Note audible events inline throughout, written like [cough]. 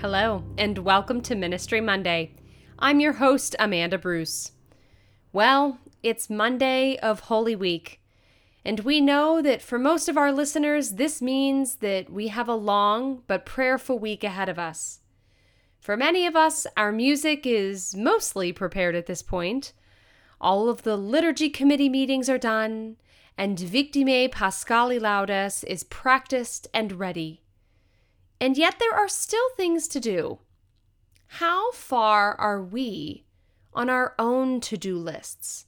Hello, and welcome to Ministry Monday. I'm your host, Amanda Bruce. Well, it's Monday of Holy Week, and we know that for most of our listeners, this means that we have a long but prayerful week ahead of us. For many of us, our music is mostly prepared at this point. All of the liturgy committee meetings are done, and Victimae Paschali Laudes is practiced and ready. And yet there are still things to do. How far are we on our own to do lists?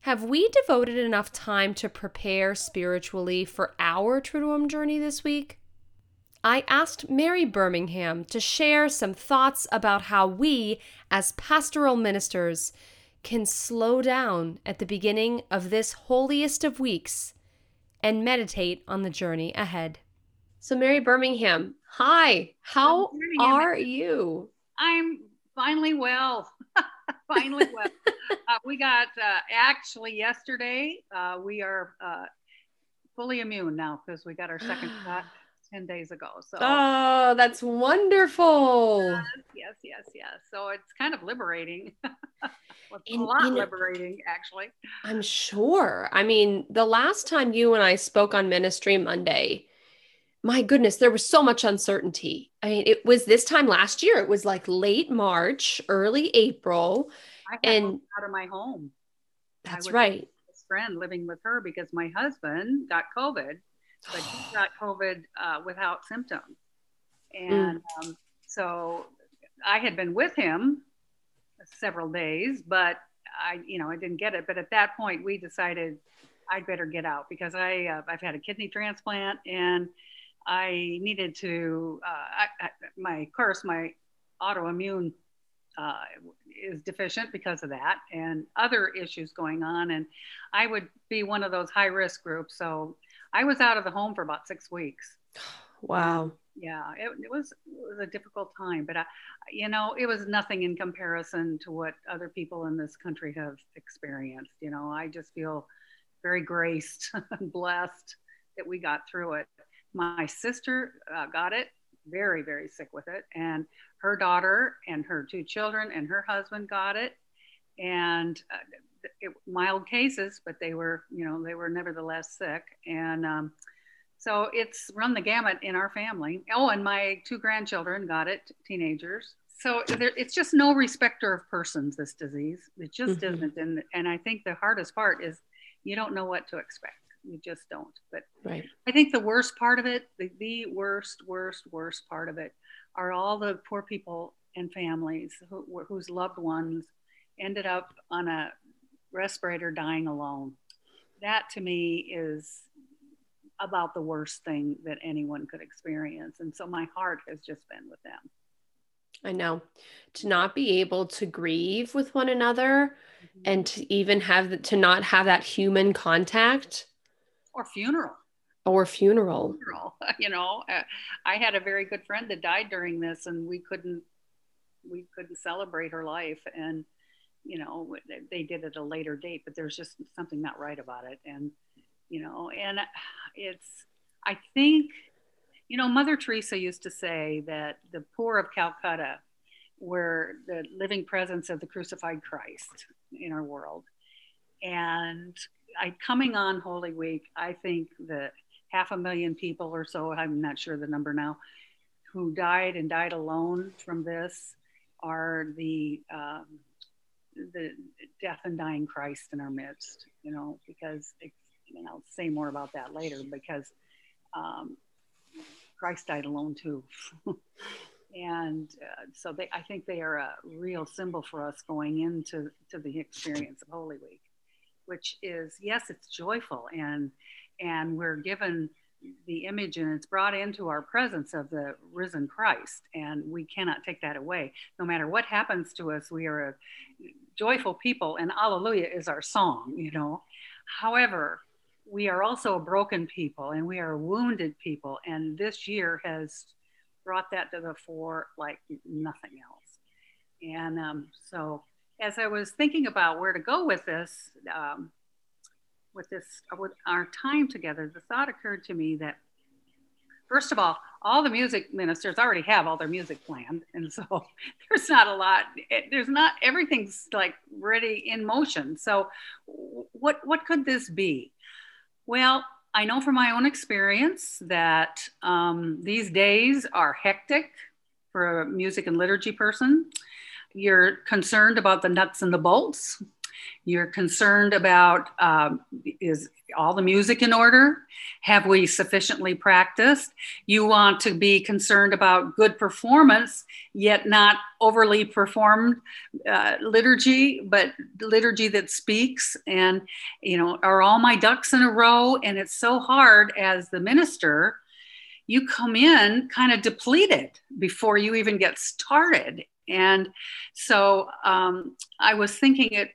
Have we devoted enough time to prepare spiritually for our Triduum journey this week? I asked Mary Birmingham to share some thoughts about how we, as pastoral ministers, can slow down at the beginning of this holiest of weeks and meditate on the journey ahead. So, Mary Birmingham, hi, how are you? I'm finally well. [laughs] finally well. uh, we got uh, actually yesterday, uh, we are uh, fully immune now because we got our second [gasps] shot 10 days ago. So, oh, that's wonderful. yes, yes, yes. So, it's kind of liberating. [laughs] a lot liberating, actually. I'm sure. I mean, the last time you and I spoke on Ministry Monday, my goodness, there was so much uncertainty. I mean, it was this time last year. It was like late March, early April, and out of my home. That's right. Friend living with her because my husband got COVID, but he [sighs] got COVID uh, without symptoms, and mm. um, so I had been with him several days, but I, you know, I didn't get it. But at that point, we decided I'd better get out because I, uh, I've had a kidney transplant and I needed to, uh, I, I, my, course, my autoimmune uh, is deficient because of that and other issues going on. And I would be one of those high risk groups. So I was out of the home for about six weeks. [sighs] Wow. Yeah, it, it, was, it was a difficult time, but I, you know, it was nothing in comparison to what other people in this country have experienced. You know, I just feel very graced [laughs] and blessed that we got through it. My sister uh, got it, very, very sick with it. And her daughter and her two children and her husband got it. And uh, it, mild cases, but they were, you know, they were nevertheless sick. And um, so it's run the gamut in our family. Oh, and my two grandchildren got it, teenagers. So there, it's just no respecter of persons, this disease. It just mm-hmm. isn't. And, and I think the hardest part is you don't know what to expect you just don't. But right. I think the worst part of it, the, the worst, worst, worst part of it, are all the poor people and families who, whose loved ones ended up on a respirator dying alone. That to me is about the worst thing that anyone could experience. And so my heart has just been with them. I know. To not be able to grieve with one another mm-hmm. and to even have the, to not have that human contact or funeral or funeral. funeral. [laughs] You know, uh, I had a very good friend that died during this, and we couldn't we couldn't celebrate her life, and you know they did at a later date, but there's just something not right about it, and you know, and it's I think you know Mother Teresa used to say that the poor of Calcutta were the living presence of the crucified Christ in our world, and I coming on Holy Week, I think that half a million people or so, I'm not sure the number now, who died and died alone from this are the um, the death and dying Christ in our midst, you know, because it, and I'll say more about that later because um, Christ died alone too. [laughs] and uh, so they, I think they are a real symbol for us going into to the experience of Holy Week, which is yes, it's joyful and and we're given the image and it's brought into our presence of the risen Christ, and we cannot take that away. No matter what happens to us, we are a joyful people, and Alleluia is our song, you know. However, we are also a broken people and we are wounded people, and this year has brought that to the fore like nothing else. And um, so, as I was thinking about where to go with this, um, with this with our time together, the thought occurred to me that first of all, all the music ministers already have all their music planned, and so [laughs] there's not a lot. There's not everything's like ready in motion. So, what what could this be? Well, I know from my own experience that um, these days are hectic for a music and liturgy person. You're concerned about the nuts and the bolts you're concerned about um, is all the music in order? Have we sufficiently practiced? You want to be concerned about good performance, yet not overly performed uh, liturgy, but liturgy that speaks. And, you know, are all my ducks in a row? And it's so hard as the minister. You come in kind of depleted before you even get started. And so um, I was thinking it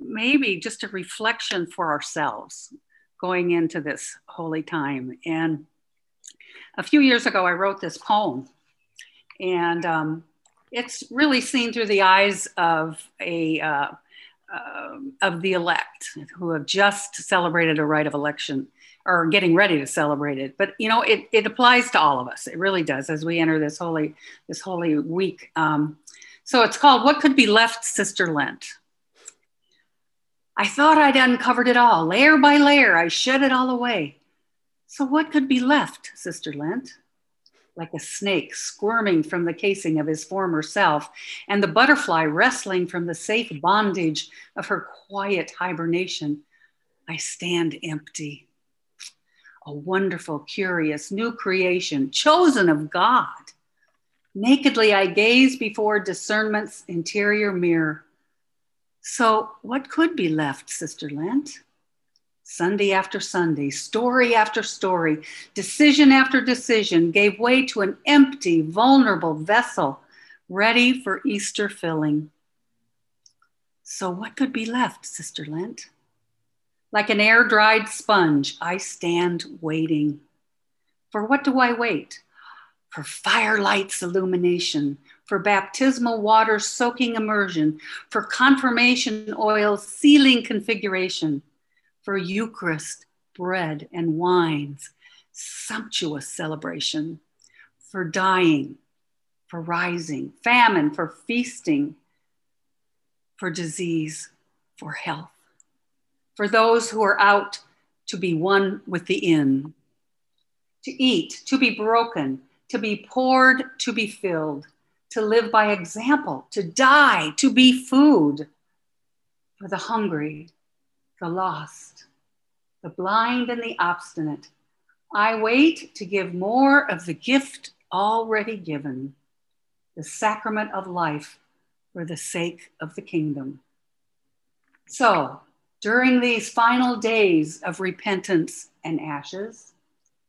maybe just a reflection for ourselves going into this holy time. And a few years ago, I wrote this poem, and um, it's really seen through the eyes of a uh, uh, of the elect who have just celebrated a rite of election or getting ready to celebrate it. But you know, it, it applies to all of us. It really does as we enter this holy this holy week. Um, so it's called "What Could Be Left, Sister Lent." I thought I'd uncovered it all. Layer by layer, I shed it all away. So what could be left, Sister Lent? Like a snake squirming from the casing of his former self, and the butterfly wrestling from the safe bondage of her quiet hibernation, I stand empty. A wonderful, curious new creation, chosen of God. Nakedly I gaze before discernment's interior mirror so, what could be left, Sister Lent? Sunday after Sunday, story after story, decision after decision gave way to an empty, vulnerable vessel ready for Easter filling. So, what could be left, Sister Lent? Like an air dried sponge, I stand waiting. For what do I wait? For firelight's illumination, for baptismal water soaking immersion, for confirmation oil sealing configuration, for Eucharist, bread, and wines, sumptuous celebration, for dying, for rising, famine, for feasting, for disease, for health, for those who are out to be one with the inn, to eat, to be broken, to be poured, to be filled to live by example, to die, to be food for the hungry, the lost, the blind, and the obstinate. I wait to give more of the gift already given, the sacrament of life for the sake of the kingdom. So, during these final days of repentance and ashes,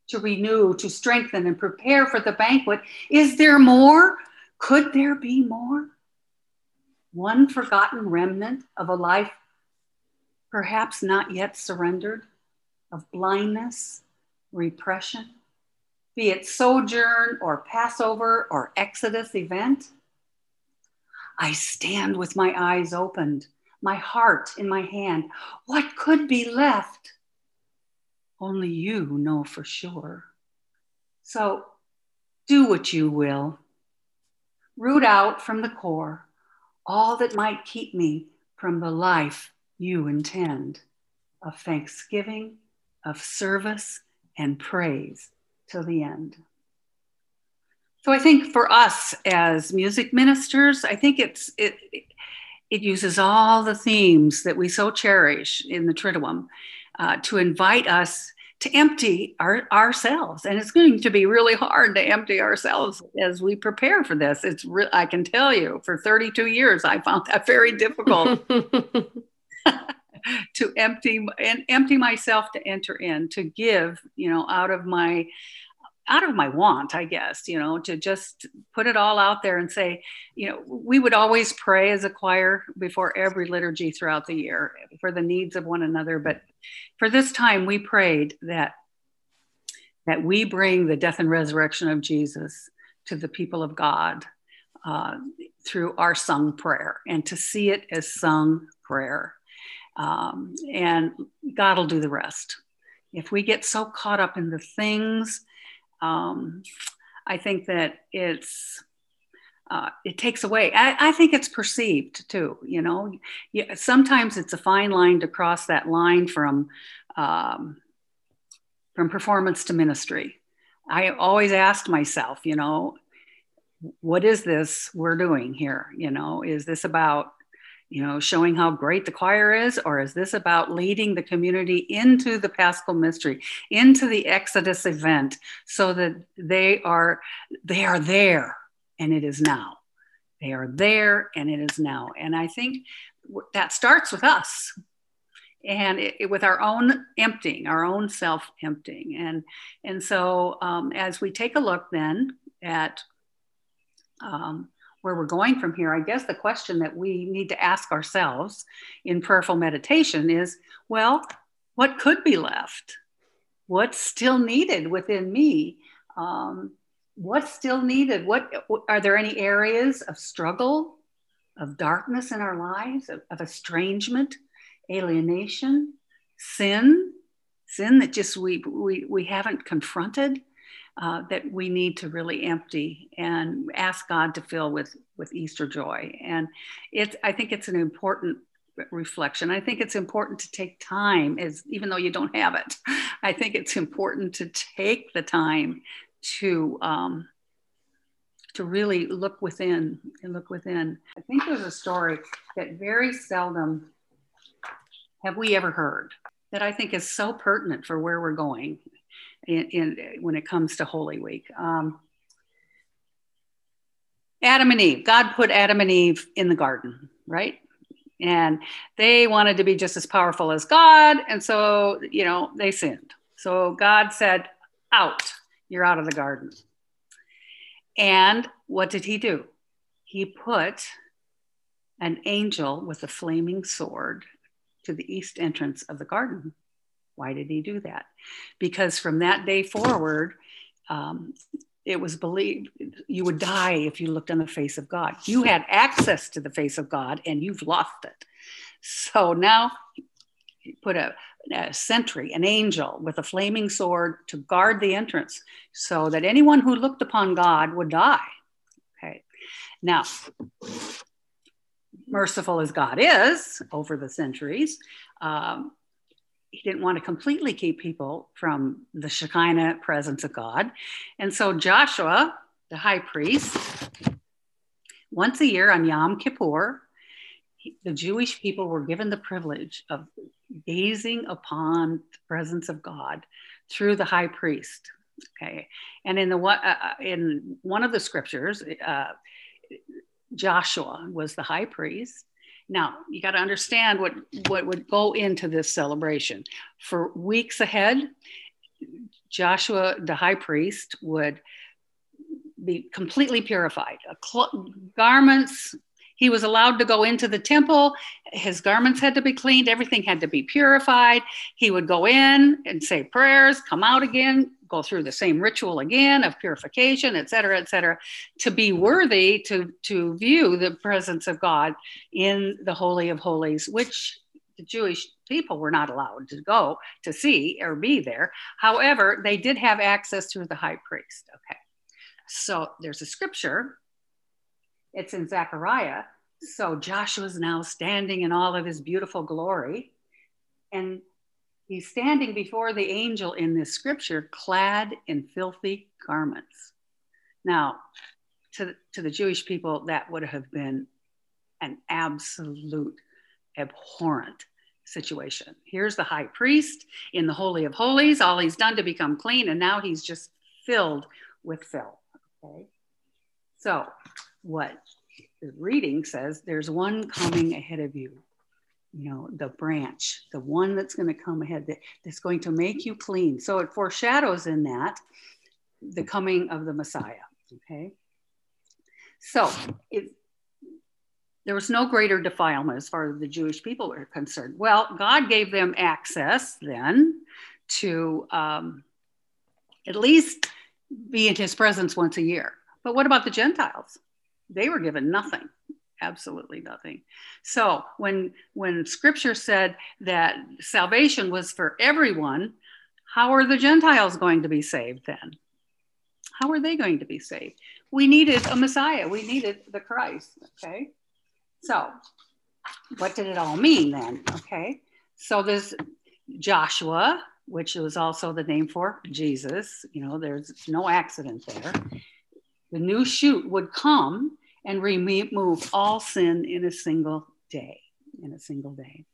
to renew, to strengthen, and prepare for the banquet, is there more? Could there be more? One forgotten remnant of a life perhaps not yet surrendered, of blindness, repression, be it sojourn or Passover or Exodus event? I stand with my eyes opened, my heart in my hand. What could be left? Only you know for sure. So do what you will root out from the core all that might keep me from the life you intend of thanksgiving, of service, and praise till the end. So I think for us as music ministers, I think it's it it uses all the themes that we so cherish in the Triduum uh, to invite us to empty our, ourselves. And it's going to be really hard to empty ourselves as we prepare for this. It's re- I can tell you for 32 years, I found that very difficult [laughs] [laughs] to empty and empty myself to enter in, to give, you know, out of my out of my want, I guess, you know, to just put it all out there and say, you know, we would always pray as a choir before every liturgy throughout the year for the needs of one another. But for this time, we prayed that that we bring the death and resurrection of Jesus to the people of God uh, through our sung prayer, and to see it as sung prayer, um, and God will do the rest. If we get so caught up in the things um, I think that it's uh, it takes away. I, I, think it's perceived too. You know, sometimes it's a fine line to cross that line from um, from performance to ministry. I always asked myself, you know, what is this we're doing here? You know, is this about you know, showing how great the choir is, or is this about leading the community into the Paschal mystery, into the Exodus event, so that they are they are there and it is now. They are there and it is now. And I think that starts with us and it, it, with our own emptying, our own self emptying. And, and so um, as we take a look then at um, where we're going from here, I guess the question that we need to ask ourselves in prayerful meditation is well, what could be left? What's still needed within me? Um, what's still needed? What are there any areas of struggle, of darkness in our lives, of, of estrangement, alienation, sin, sin that just we, we, we haven't confronted? uh, that we need to really empty and ask God to fill with with Easter joy. And it's I think it's an important reflection. I think it's important to take time, as even though you don't have it. [laughs] I think it's important to take the time to um, to really look within and look within. I think there's a story that very seldom have we ever heard that I think is so pertinent for where we're going in, in when it comes to Holy Week. Um, Adam and Eve, God put Adam and Eve in the garden, right? And they wanted to be just as powerful as God. And so, you know, they sinned. So God said, Out, you're out of the garden. And what did he do? He put an angel with a flaming sword to the east entrance of the garden. Why did he do that? Because from that day forward, um, it was believed you would die if you looked on the face of God. You had access to the face of God and you've lost it. So now he put a, a, sentry, an angel with a flaming sword to guard the entrance so that anyone who looked upon God would die. Okay. Now, merciful as God is over the centuries, um, he didn't want to completely keep people from the Shekinah presence of God. And so Joshua, the high priest, once a year on Yom Kippur, the Jewish people were given the privilege of gazing upon the presence of God through the high priest. Okay, and in the uh, uh, in one of the scriptures, uh, Joshua was the high priest, now, you got to understand what, what would go into this celebration. For weeks ahead, Joshua, the high priest, would be completely purified. Cl- garments, he was allowed to go into the temple. His garments had to be cleaned. Everything had to be purified. He would go in and say prayers, come out again, go through the same ritual again of purification, et cetera, et cetera, to be worthy to, to view the presence of God in the Holy of Holies, which the Jewish people were not allowed to go to see or be there. However, they did have access through the high priest. Okay. So there's a scripture, it's in Zechariah. So Joshua's now standing in all of his beautiful glory. And He's standing before the angel in this scripture, clad in filthy garments. Now, to, to the Jewish people, that would have been an absolute abhorrent situation. Here's the high priest in the Holy of Holies, all he's done to become clean, and now he's just filled with filth. Okay. So, what the reading says there's one coming ahead of you you know the branch the one that's going to come ahead that, that's going to make you clean. So it foreshadows in that the coming of the messiah okay? So it, there was no greater defilement as far as the jewish people were concerned. Well god gave them access then to um, at least be in his presence once a year. But what about the gentiles they were given nothing absolutely nothing. So when when scripture said that salvation was for everyone how are the gentiles going to be saved then? How are they going to be saved? We needed a messiah. We needed the christ okay? So what did it all mean then okay? So there's joshua which was also the name for jesus you know there's no accident there the new shoot would come and remove all sin in a single day. In a single day.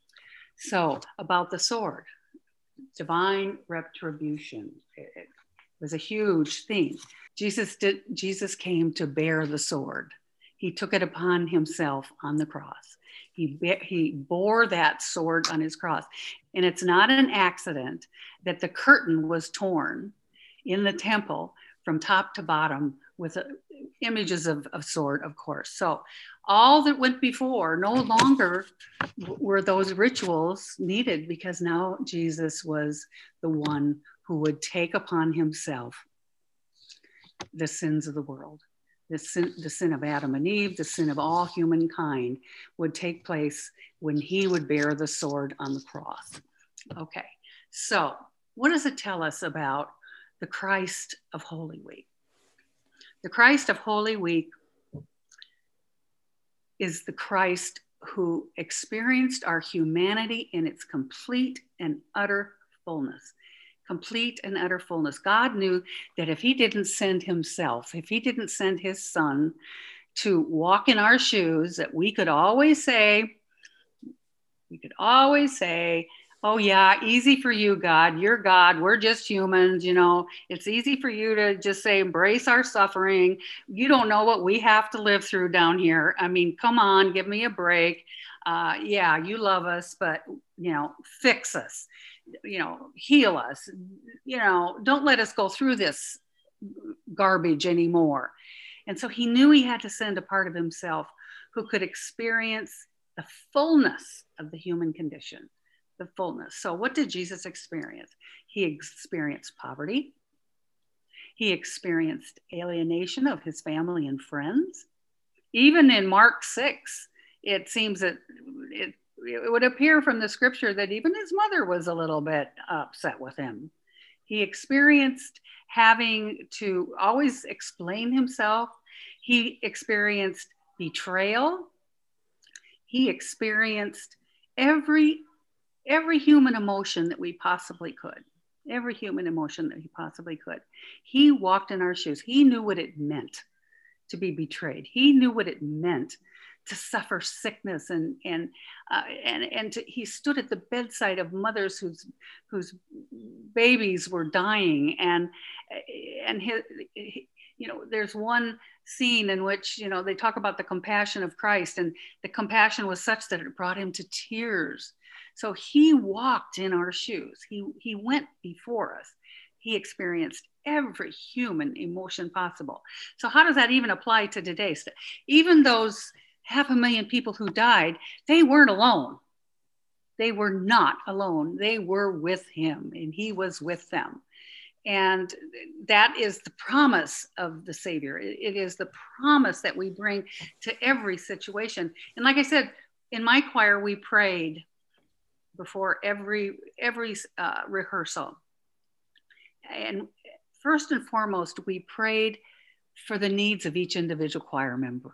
So, about the sword, divine retribution. It was a huge thing. Jesus did. Jesus came to bear the sword. He took it upon himself on the cross. He, he bore that sword on his cross. And it's not an accident that the curtain was torn in the temple from top to bottom with uh, images of, of sword, of course. So all that went before no longer were those rituals needed because now Jesus was the one who would take upon himself the sins of the world. The sin, the sin of Adam and Eve, the sin of all humankind would take place when he would bear the sword on the cross. Okay, so what does it tell us about the Christ of Holy Week? The Christ of Holy Week is the Christ who experienced our humanity in its complete and utter fullness. Complete and utter fullness. God knew that if He didn't send Himself, if He didn't send His Son to walk in our shoes, that we could always say, we could always say, oh yeah easy for you god. You're god. We're just humans you know. It's easy for you to just say embrace our suffering. You don't know what we have to live through down here. I mean come on give me a break. Uh, yeah you love us but you know fix us you know heal us. You know don't let us go through this garbage anymore. And so he knew he had to send a part of himself who could experience the fullness of the human condition the fullness. So, what did Jesus experience? He experienced poverty, he experienced alienation of his family and friends. Even in Mark 6, it seems that it, it would appear from the scripture that even his mother was a little bit upset with him. He experienced having to always explain himself. He experienced betrayal. He experienced every every human emotion that we possibly could, every human emotion that he possibly could. He walked in our shoes. He knew what it meant to be betrayed. He knew what it meant to suffer sickness and and uh, and and to, he stood at the bedside of mothers whose whose babies were dying and and his, he, you know there's one scene in which you know they talk about the compassion of Christ and the compassion was such that it brought him to tears so he walked in our shoes. He, he went before us. He experienced every human emotion possible. So, how does that even apply to today? So even those half a million people who died, they weren't alone. They were not alone. They were with him, and he was with them. And that is the promise of the Savior. it, it is the promise that we bring to every situation. And like I said, in my choir, we prayed before every every uh, rehearsal. And first and foremost, we prayed for the needs of each individual choir member.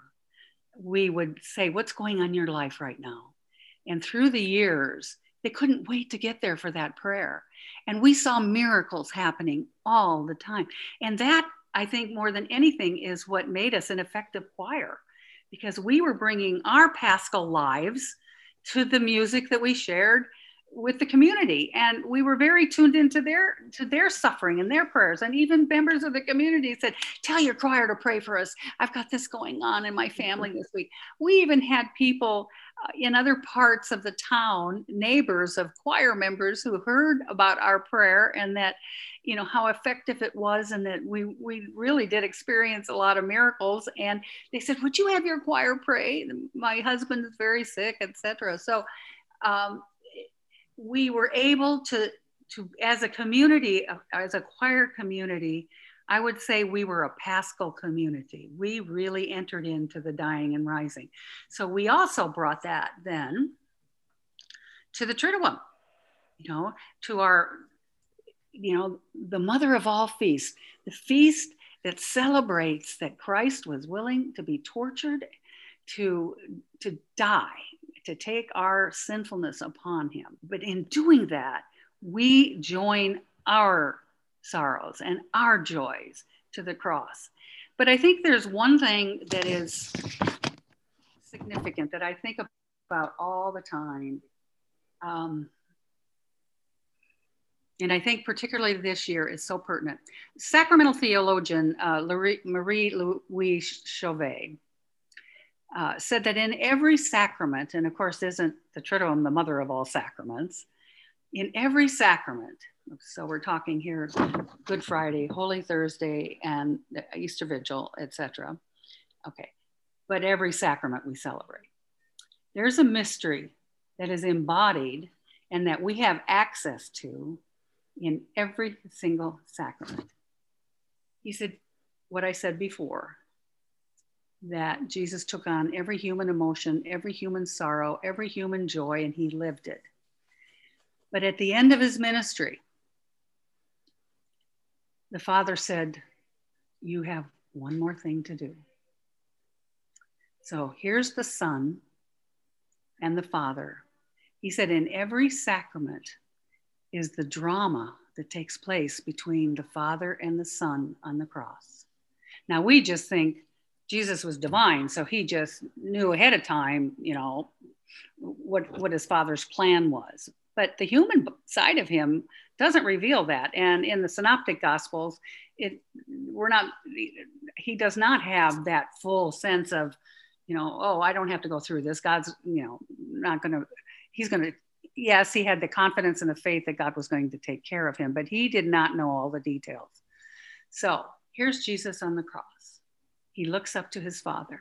We would say, "What's going on in your life right now?" And through the years, they couldn't wait to get there for that prayer. And we saw miracles happening all the time. And that, I think, more than anything, is what made us an effective choir because we were bringing our Paschal lives to the music that we shared with the community. And we were very tuned into their to their suffering and their prayers. And even members of the community said tell your choir to pray for us. I've got this going on in my family this week. We even had people uh, in other parts of the town neighbors of choir members who heard about our prayer and that you know how effective it was and that we we really did experience a lot of miracles. And they said would you have your choir pray? My husband is very sick etc so um, we were able to to as a community as a choir community i would say we were a paschal community. We really entered into the dying and rising. So we also brought that then to the triduum you know to our you know the mother of all feasts the feast that celebrates that christ was willing to be tortured to to die to take our sinfulness upon him. But in doing that, we join our sorrows and our joys to the cross. But I think there's one thing that is significant that I think about all the time. Um, and I think particularly this year is so pertinent. Sacramental theologian uh, Marie Louise Chauvet uh, said that in every sacrament, and of course, isn't the Triduum the mother of all sacraments? In every sacrament, so we're talking here Good Friday, Holy Thursday, and Easter Vigil, etc. Okay, but every sacrament we celebrate. There's a mystery that is embodied and that we have access to in every single sacrament. He said, what I said before that Jesus took on every human emotion, every human sorrow, every human joy, and he lived it. But at the end of his ministry, the Father said, You have one more thing to do. So here's the Son and the Father. He said, In every sacrament is the drama that takes place between the Father and the Son on the cross. Now we just think, Jesus was divine, so he just knew ahead of time, you know, what what his father's plan was. But the human side of him doesn't reveal that. And in the synoptic gospels, it we're not he does not have that full sense of, you know, oh, I don't have to go through this. God's, you know, not going to he's going to yes, he had the confidence and the faith that God was going to take care of him, but he did not know all the details. So, here's Jesus on the cross he looks up to his father.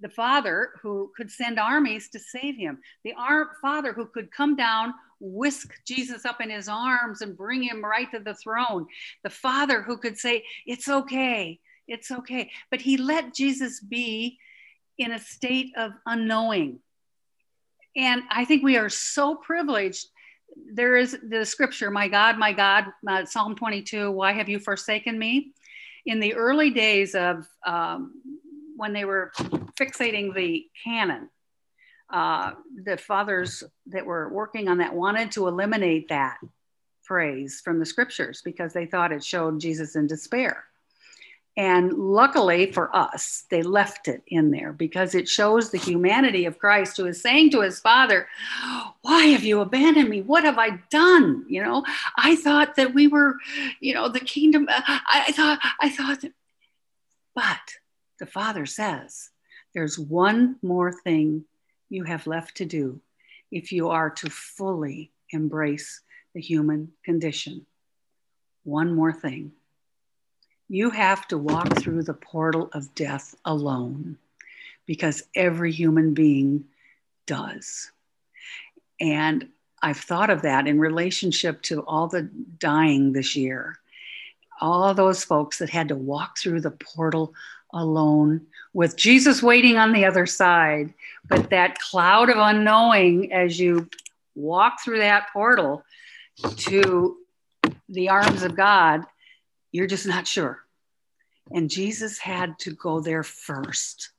The father who could send armies to save him, the ar- father who could come down, whisk Jesus up in his arms, and bring him right to the throne, the father who could say, It's okay, it's okay. But he let Jesus be in a state of unknowing. And I think we are so privileged there is the scripture, my God, my God, uh, Psalm 22, why have you forsaken me? In the early days of um, when they were fixating the canon, uh, the fathers that were working on that wanted to eliminate that phrase from the scriptures because they thought it showed Jesus in despair. And luckily for us, they left it in there because it shows the humanity of Christ who is saying to his father, Why have you abandoned me? What have I done? You know, I thought that we were, you know, the kingdom. Uh, I thought, I thought that. But the father says, There's one more thing you have left to do if you are to fully embrace the human condition. One more thing you have to walk through the portal of death alone because every human being does. And I've thought of that in relationship to all the dying this year. All those folks that had to walk through the portal alone with Jesus waiting on the other side. But that cloud of unknowing as you walk through that portal to the arms of God you're just not sure. And Jesus had to go there first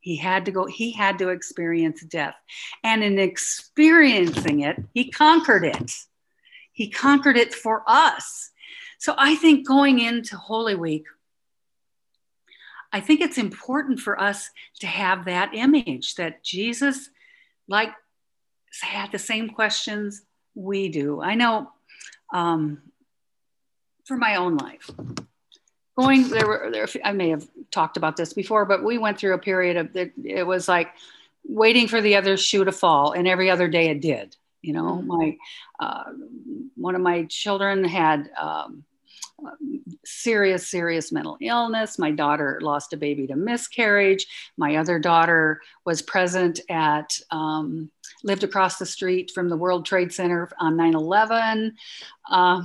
He had to go, he had to experience death. And in experiencing it, he conquered it. He conquered it for us. So I think going into Holy Week, I think it's important for us to have that image that Jesus, like, had the same questions we do. I know um, for my own life, going there were there. I may have talked about this before, but we went through a period of that. It was like waiting for the other shoe to fall, and every other day it did. You know, mm-hmm. my uh, one of my children had um, serious, serious mental illness. My daughter lost a baby to miscarriage. My other daughter was present at, um, lived across the street from the World Trade Center on 9 11. Uh,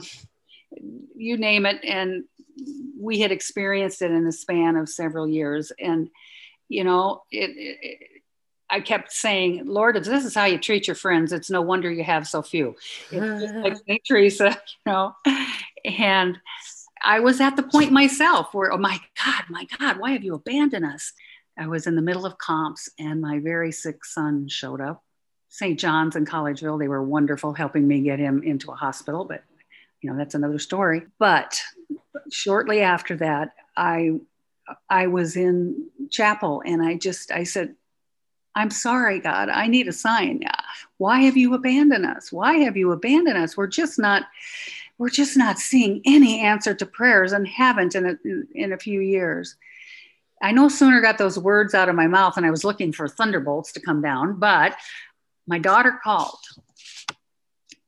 you name it. And we had experienced it in the span of several years. And, you know, it, it I kept saying, Lord, if this is how you treat your friends, it's no wonder you have so few. Like [laughs] St. Teresa, [laughs] you know. And I was at the point myself where, oh my God, my God, why have you abandoned us? I was in the middle of comps and my very sick son showed up. St. John's in Collegeville, they were wonderful helping me get him into a hospital, but you know, that's another story. But shortly after that, I I was in chapel and I just I said, I'm sorry, God, I need a sign. Why have you abandoned us? Why have you abandoned us? We're just not, we're just not seeing any answer to prayers and haven't in a, in a few years. I no sooner got those words out of my mouth and I was looking for thunderbolts to come down, but my daughter called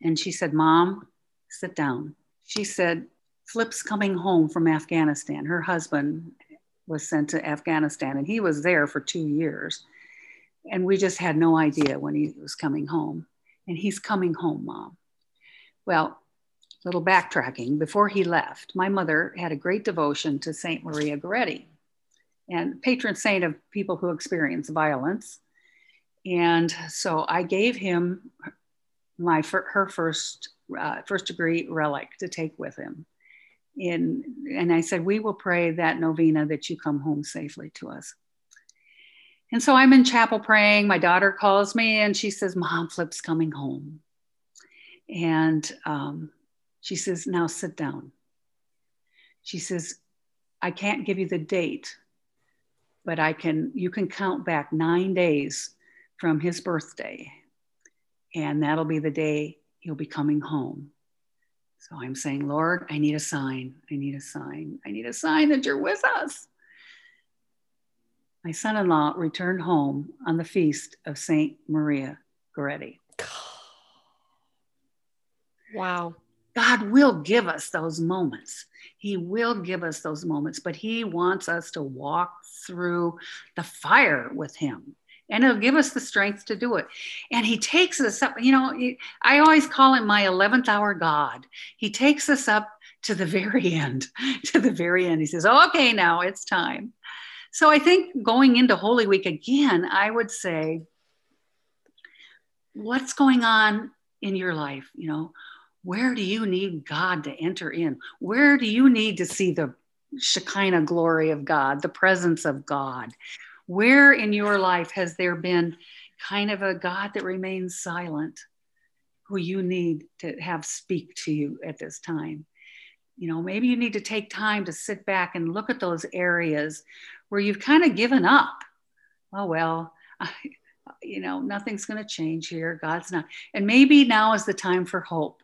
and she said, Mom, sit down. She said, Flip's coming home from Afghanistan. Her husband was sent to Afghanistan and he was there for two years and we just had no idea when he was coming home. And he's coming home, mom. Well, a little backtracking. Before he left, my mother had a great devotion to Saint Maria Goretti, and patron saint of people who experience violence. And so I gave him my her first uh, first degree relic to take with him. In, and I said, we will pray that novena that you come home safely to us. And so I'm in chapel praying. My daughter calls me and she says, Mom, Flip's coming home. And um, she says, Now sit down. She says, I can't give you the date, but I can, you can count back nine days from his birthday. And that'll be the day he'll be coming home. So I'm saying, Lord, I need a sign. I need a sign. I need a sign that you're with us my son in law returned home on the feast of St. Maria Goretti. [sighs] Wow. God will give us those moments. He will give us those moments, but He wants us to walk through the fire with Him. And He'll give us the strength to do it. And He takes us up, you know, I always call Him my 11th hour God. He takes us up to the very [laughs] end, to the very end. He says, okay, now it's time. So I think going into Holy Week again, I would say, what's going on in your life? You know, where do you need God to enter in? Where do you need to see the Shekinah glory of God, the presence of God? Where in your life has there been kind of a God that remains silent, who you need to have speak to you at this time? You know, maybe you need to take time to sit back and look at those areas where you've kind of given up. Oh, well, I, [laughs] you know, nothing's going to change here. God's not. And maybe now is the time for hope.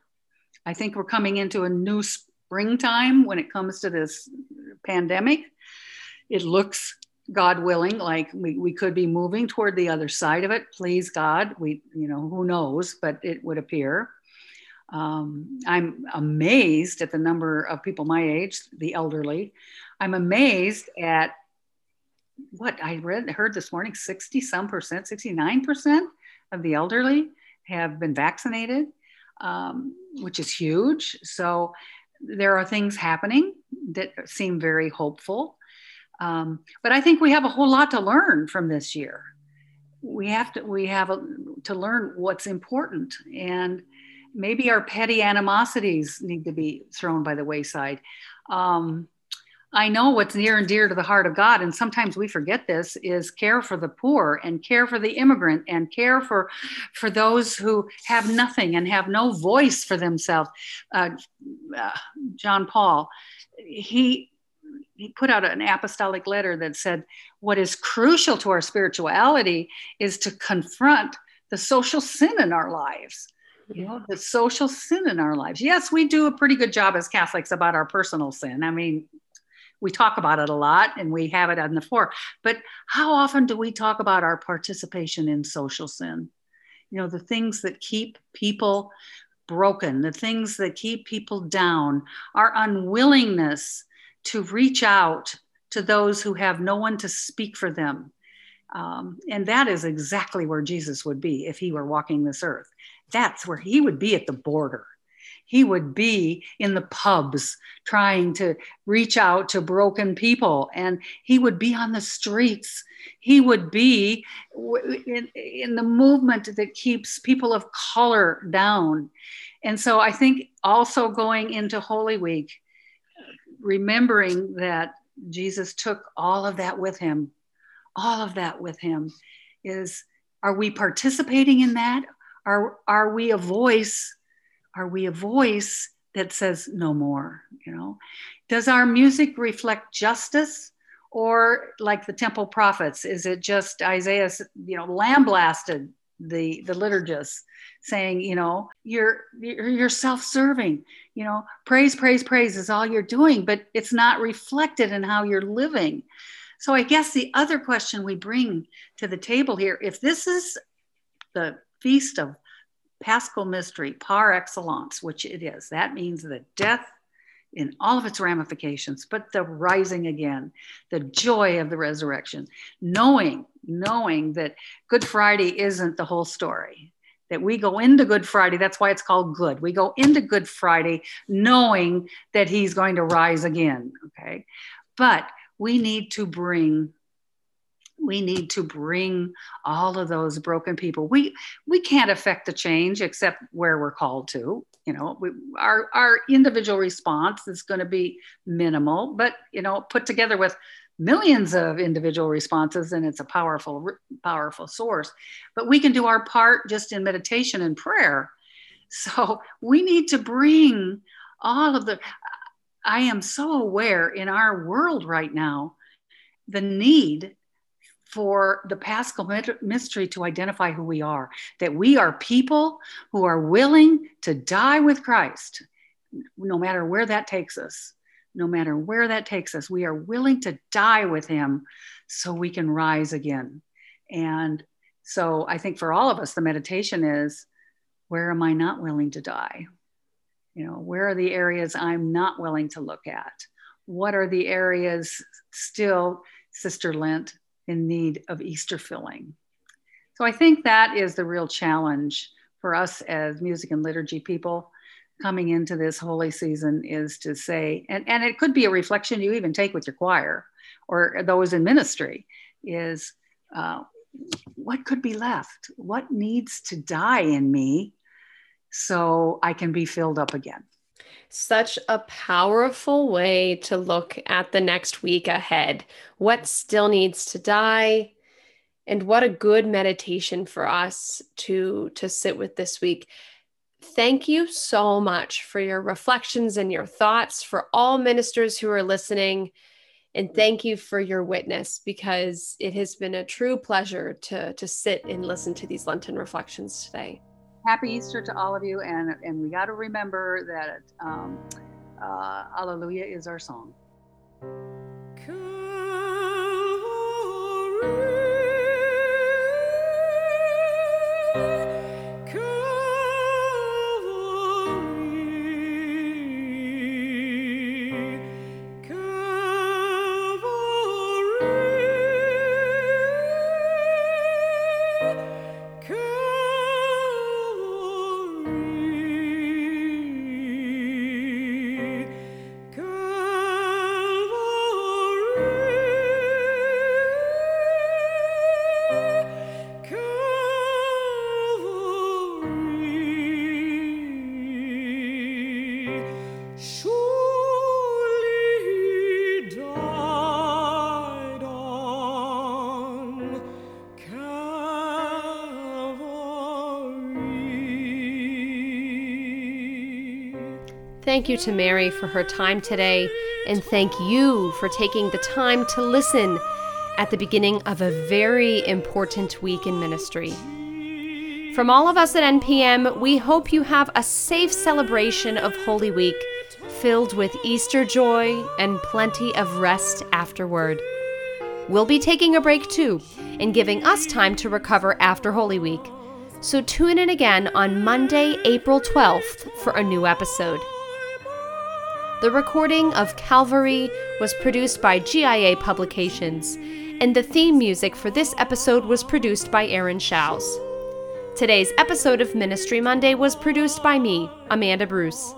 I think we're coming into a new springtime when it comes to this pandemic. It looks, God willing, like we, we could be moving toward the other side of it. Please, God, we, you know, who knows, but it would appear. Um, I'm amazed at the number of people my age, the elderly. I'm amazed at what I read, heard this morning 60 some percent, 69% of the elderly have been vaccinated, um, which is huge. So there are things happening that seem very hopeful. Um, but I think we have a whole lot to learn from this year. We have to we have a, to learn what's important, and maybe our petty animosities need to be thrown by the wayside. Um, I know what's near and dear to the heart of God, and sometimes we forget this is care for the poor and care for the immigrant and care for for those who have nothing and have no voice for themselves. Uh, uh, John Paul, he he put out an apostolic letter that said what is crucial to our spirituality is to confront the social sin in our lives. You know the social sin in our lives. Yes we do a pretty good job as catholics about our personal sin. I mean we talk about it a lot and we have it on the floor but how often do we talk about our participation in social sin? You know the things that keep people broken the things that keep people down our unwillingness to reach out to those who have no one to speak for them. Um, and that is exactly where jesus would be if he were walking this earth. That's where he would be at the border. He would be in the pubs trying to reach out to broken people and he would be on the streets. He would be in, in the movement that keeps people of color down. And so i think also going into holy week remembering that jesus took all of that with him all of that with him is are we participating in that? Are are we a voice are we a voice that says no more you know? Does our music reflect justice or like the temple prophets? Is it just isaiah you know lambasted the the liturgists saying you know you're you're self-serving you know praise praise praise is all you're doing but it's not reflected in how you're living so i guess the other question we bring to the table here if this is the feast of paschal mystery par excellence, which it is. That means the death in all of its ramifications, but the rising again, the joy of the resurrection, knowing, knowing that Good Friday isn't the whole story. That we go into Good Friday, that's why it's called good. We go into Good Friday knowing that he's going to rise again. Okay. But we need to bring we need to bring all of those broken people. We we can't affect the change except where we're called to you know we, our our individual response is going to be minimal but you know put together with millions of individual responses and it's a powerful powerful source. But we can do our part just in meditation and prayer. So we need to bring all of the i am so aware in our world right now the need for the Paschal mystery to identify who we are, that we are people who are willing to die with Christ, no matter where that takes us. No matter where that takes us, we are willing to die with Him so we can rise again. And so I think for all of us, the meditation is where am I not willing to die? You know, where are the areas I'm not willing to look at? What are the areas still, Sister Lent, in need of Easter filling. So I think that is the real challenge for us as music and liturgy people coming into this holy season is to say, and, and it could be a reflection you even take with your choir or those in ministry, is uh, what could be left? What needs to die in me so I can be filled up again? Such a powerful way to look at the next week ahead. What still needs to die? And what a good meditation for us to to sit with this week. Thank you so much for your reflections and your thoughts for all ministers who are listening. And thank you for your witness because it has been a true pleasure to, to sit and listen to these Lenten reflections today happy Easter to all of you. And, and we got to remember that um, uh, Alleluia is our song. Thank you to Mary for her time today, and thank you for taking the time to listen at the beginning of a very important week in ministry. From all of us at NPM, we hope you have a safe celebration of Holy Week filled with Easter joy and plenty of rest afterward. We'll be taking a break too and giving us time to recover after Holy Week. So tune in again on Monday, April 12th for a new episode. The recording of Calvary was produced by GIA Publications, and the theme music for this episode was produced by Aaron Schaus. Today's episode of Ministry Monday was produced by me, Amanda Bruce.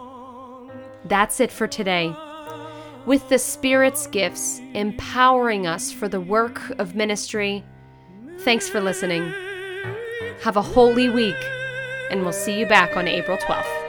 That's it for today. With the Spirit's gifts empowering us for the work of ministry, thanks for listening. Have a holy week, and we'll see you back on April 12th.